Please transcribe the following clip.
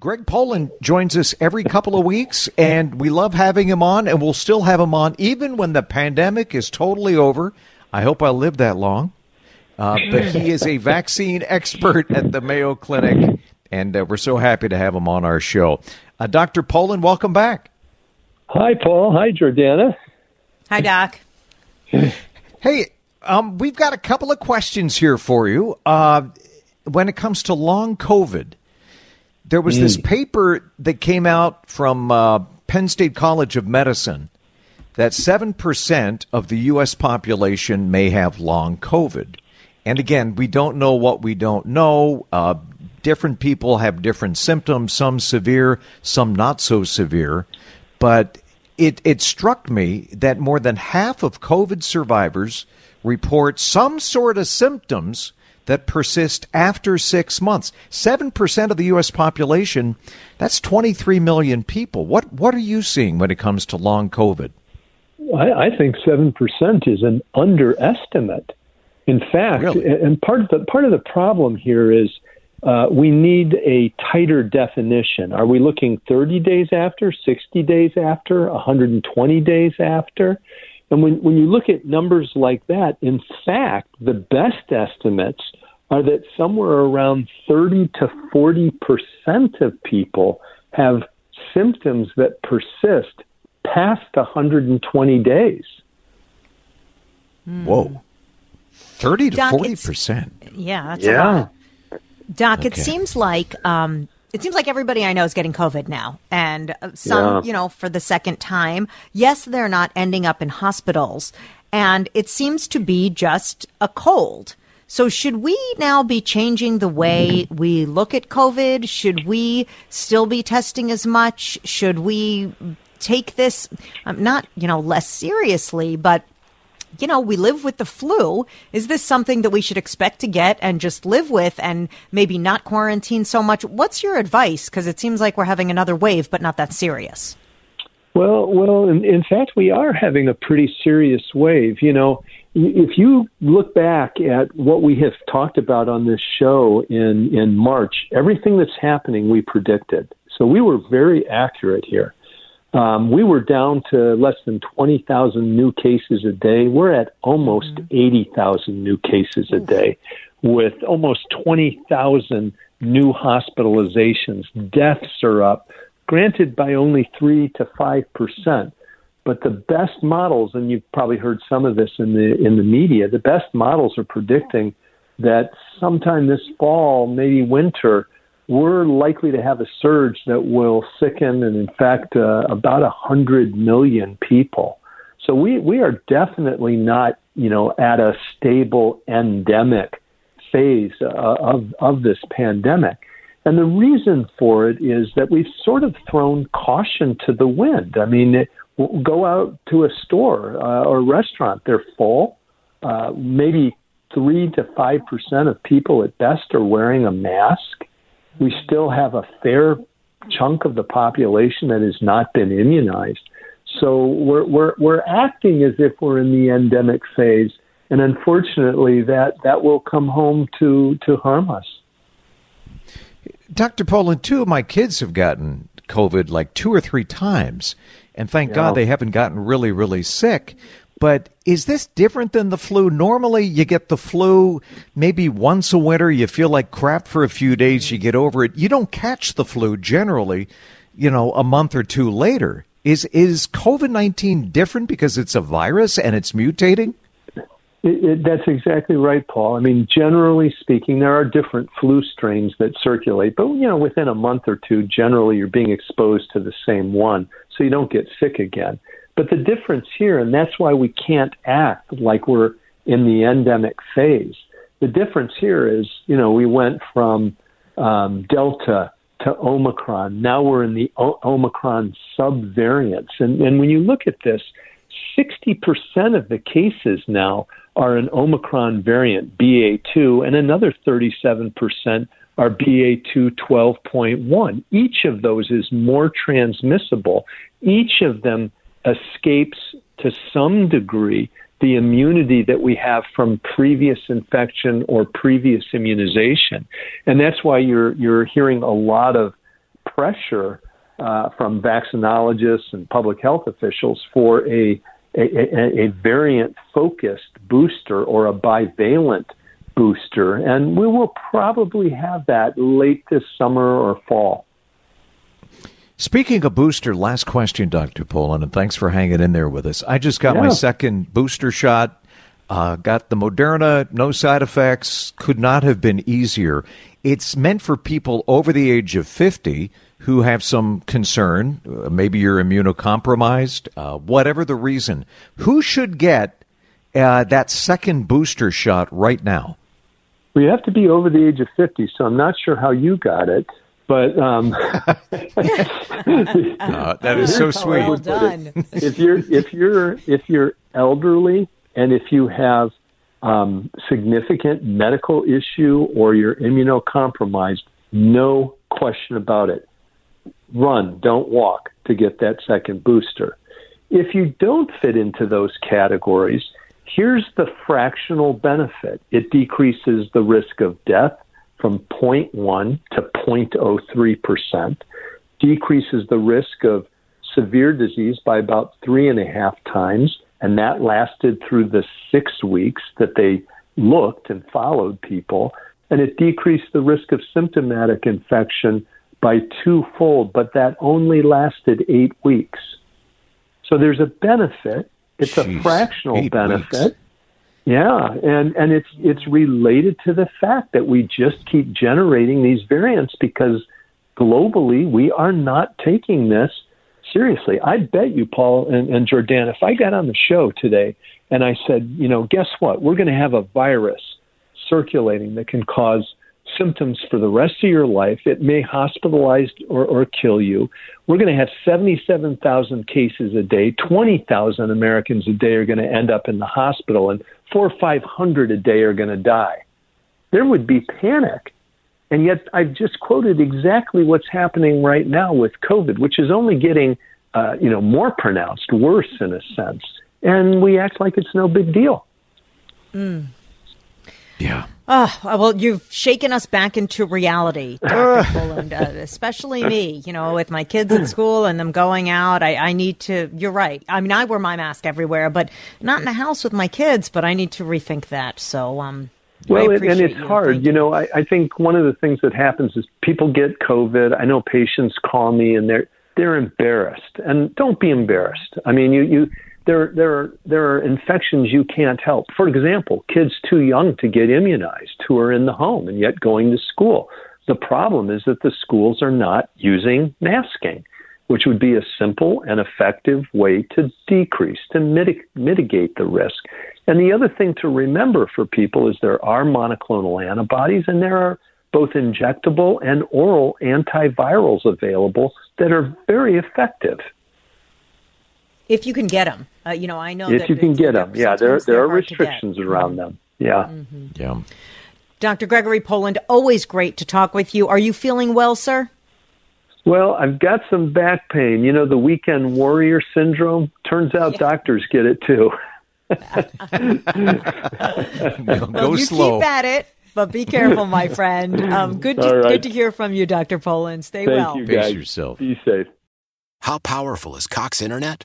Greg Poland joins us every couple of weeks, and we love having him on, and we'll still have him on even when the pandemic is totally over. I hope I live that long. Uh, but he is a vaccine expert at the Mayo Clinic, and uh, we're so happy to have him on our show. Uh, Dr. Poland, welcome back. Hi, Paul. Hi, Jordana. Hi, Doc. Hey, um, we've got a couple of questions here for you. Uh, when it comes to long COVID, there was this paper that came out from uh, Penn State College of Medicine that 7% of the U.S. population may have long COVID. And again, we don't know what we don't know. Uh, different people have different symptoms, some severe, some not so severe. But it, it struck me that more than half of COVID survivors report some sort of symptoms that persist after six months. 7% of the U.S. population, that's 23 million people. What, what are you seeing when it comes to long COVID? I, I think seven percent is an underestimate. In fact, Really? and part of the part of the problem here is uh, we need a tighter definition. Are we looking 30 days after, 60 days after, 120 days after? And when, when you look at numbers like that, in fact, the best estimates are that somewhere around 30 to 40 percent of people have symptoms that persist past 120 days. Whoa. 30 to Doc, 40 percent. Yeah, that's a lot. Doc, it seems like um, it seems like everybody I know is getting COVID now, and uh, some, Yeah. you know, for the second time. Yes, they're not ending up in hospitals, and it seems to be just a cold. So, should we now be changing the way we look at COVID? Should we still be testing as much? Should we take this um, not, you know, less seriously, but you know, we live with the flu. Is this something that we should expect to get and just live with and maybe not quarantine so much? What's your advice? Because it seems like we're having another wave, but not that serious. Well, well, in, in fact, we are having a pretty serious wave. You know, if you look back at what we have talked about on this show in in March, everything that's happening we predicted. So we were very accurate here. Um, we were down to less than 20,000 new cases a day. We're at almost 80,000 new cases a day with almost 20,000 new hospitalizations. Deaths are up, granted by only 3 to 5%. But the best models, and you've probably heard some of this in the in the media, the best models are predicting that sometime this fall, maybe winter, we're likely to have a surge that will sicken and infect uh, about a hundred million people. So we we are definitely not you know at a stable endemic phase uh, of of this pandemic. And the reason for it is that we've sort of thrown caution to the wind. I mean, go out to a store uh, or restaurant, they're full. Uh, maybe three to five percent of people at best are wearing a mask. We still have a fair chunk of the population that has not been immunized. So we're we're we're acting as if we're in the endemic phase, and unfortunately, that that will come home to to harm us. Dr. Poland, two of my kids have gotten COVID like two or three times. And thank God they haven't gotten really, really sick. But is this different than the flu? Normally, you get the flu maybe once a winter. You feel like crap for a few days. You get over it. You don't catch the flu generally, you know, a month or two later. Is is COVID nineteen different because it's a virus and it's mutating? It, it, that's exactly right, Paul. I mean, generally speaking, there are different flu strains that circulate, but you know, within a month or two, generally you're being exposed to the same one, so you don't get sick again. But the difference here, and that's why we can't act like we're in the endemic phase. The difference here is, you know, we went from um, Delta to Omicron. Now we're in the o- Omicron subvariants, and and when you look at this, 60% of the cases now are an Omicron variant, BA2, and another 37% are BA2 12.1. Each of those is more transmissible. Each of them escapes to some degree the immunity that we have from previous infection or previous immunization. And that's why you're, you're hearing a lot of pressure uh, from vaccinologists and public health officials for a a, a, variant focused booster or a bivalent booster. And we will probably have that late this summer or fall. Speaking of booster, last question, Dr. Poland, and thanks for hanging in there with us. I just got yeah. my second booster shot, uh, got the Moderna, no side effects, could not have been easier. It's meant for people over the age of 50 who have some concern. Uh, maybe you're immunocompromised, uh, whatever the reason. Who should get uh, that second booster shot right now? Well, you have to be over the age of 50, so I'm not sure how you got it. But um, uh, that is so sweet. Well done. if you're if you're if you're elderly and if you have um, significant medical issue or you're immunocompromised, no question about it run, don't walk to get that second booster. If you don't fit into those categories, here's the fractional benefit it decreases the risk of death from 0.1 to 0.03%, decreases the risk of severe disease by about three and a half times, and that lasted through the six weeks that they looked and followed people, and it decreased the risk of symptomatic infection by twofold, but that only lasted eight weeks. So there's a benefit. It's Jeez, a fractional benefit. Weeks. Yeah, and and it's it's related to the fact that we just keep generating these variants because globally we are not taking this seriously. I bet you, Paul and, and Jordan, if I got on the show today and I said, you know, guess what? We're going to have a virus circulating that can cause symptoms for the rest of your life. It may hospitalize or, or kill you. We're going to have 77,000 cases a day. 20,000 Americans a day are going to end up in the hospital, and four or 500 a day are going to die. There would be panic. And yet, I've just quoted exactly what's happening right now with COVID, which is only getting, uh, you know, more pronounced, worse in a sense. And we act like it's no big deal. Mm. Yeah. Oh, well, you've shaken us back into reality, Dr. Poland, uh, especially me, you know, with my kids in school and them going out. I, I need to, you're right. I mean, I wear my mask everywhere, but not in the house with my kids, but I need to rethink that. So, um, well, and it's you. hard. Thank you know, I, I think one of the things that happens is people get COVID. I know patients call me and they're, they're embarrassed and don't be embarrassed. I mean, you, you, there there are there are infections you can't help. For example, kids too young to get immunized who are in the home and yet going to school. The problem is that the schools are not using masking, which would be a simple and effective way to decrease to mitig- mitigate the risk. And the other thing to remember for people is there are monoclonal antibodies and there are both injectable and oral antivirals available that are very effective if you can get them. Uh, you know, I know if you can get them. Yeah, there there are restrictions around them. Yeah. Mm-hmm. Yeah. Dr. Gregory Poland, always great to talk with you. Are you feeling well, sir? Well, I've got some back pain. You know, the weekend warrior syndrome. Turns out yeah. doctors get it too. go well, you slow. Keep at it, but be careful, my friend. Um, good, to, right. good to hear from you, Dr. Poland. Stay Thank well. You guys. yourself. Be safe. How powerful is Cox Internet?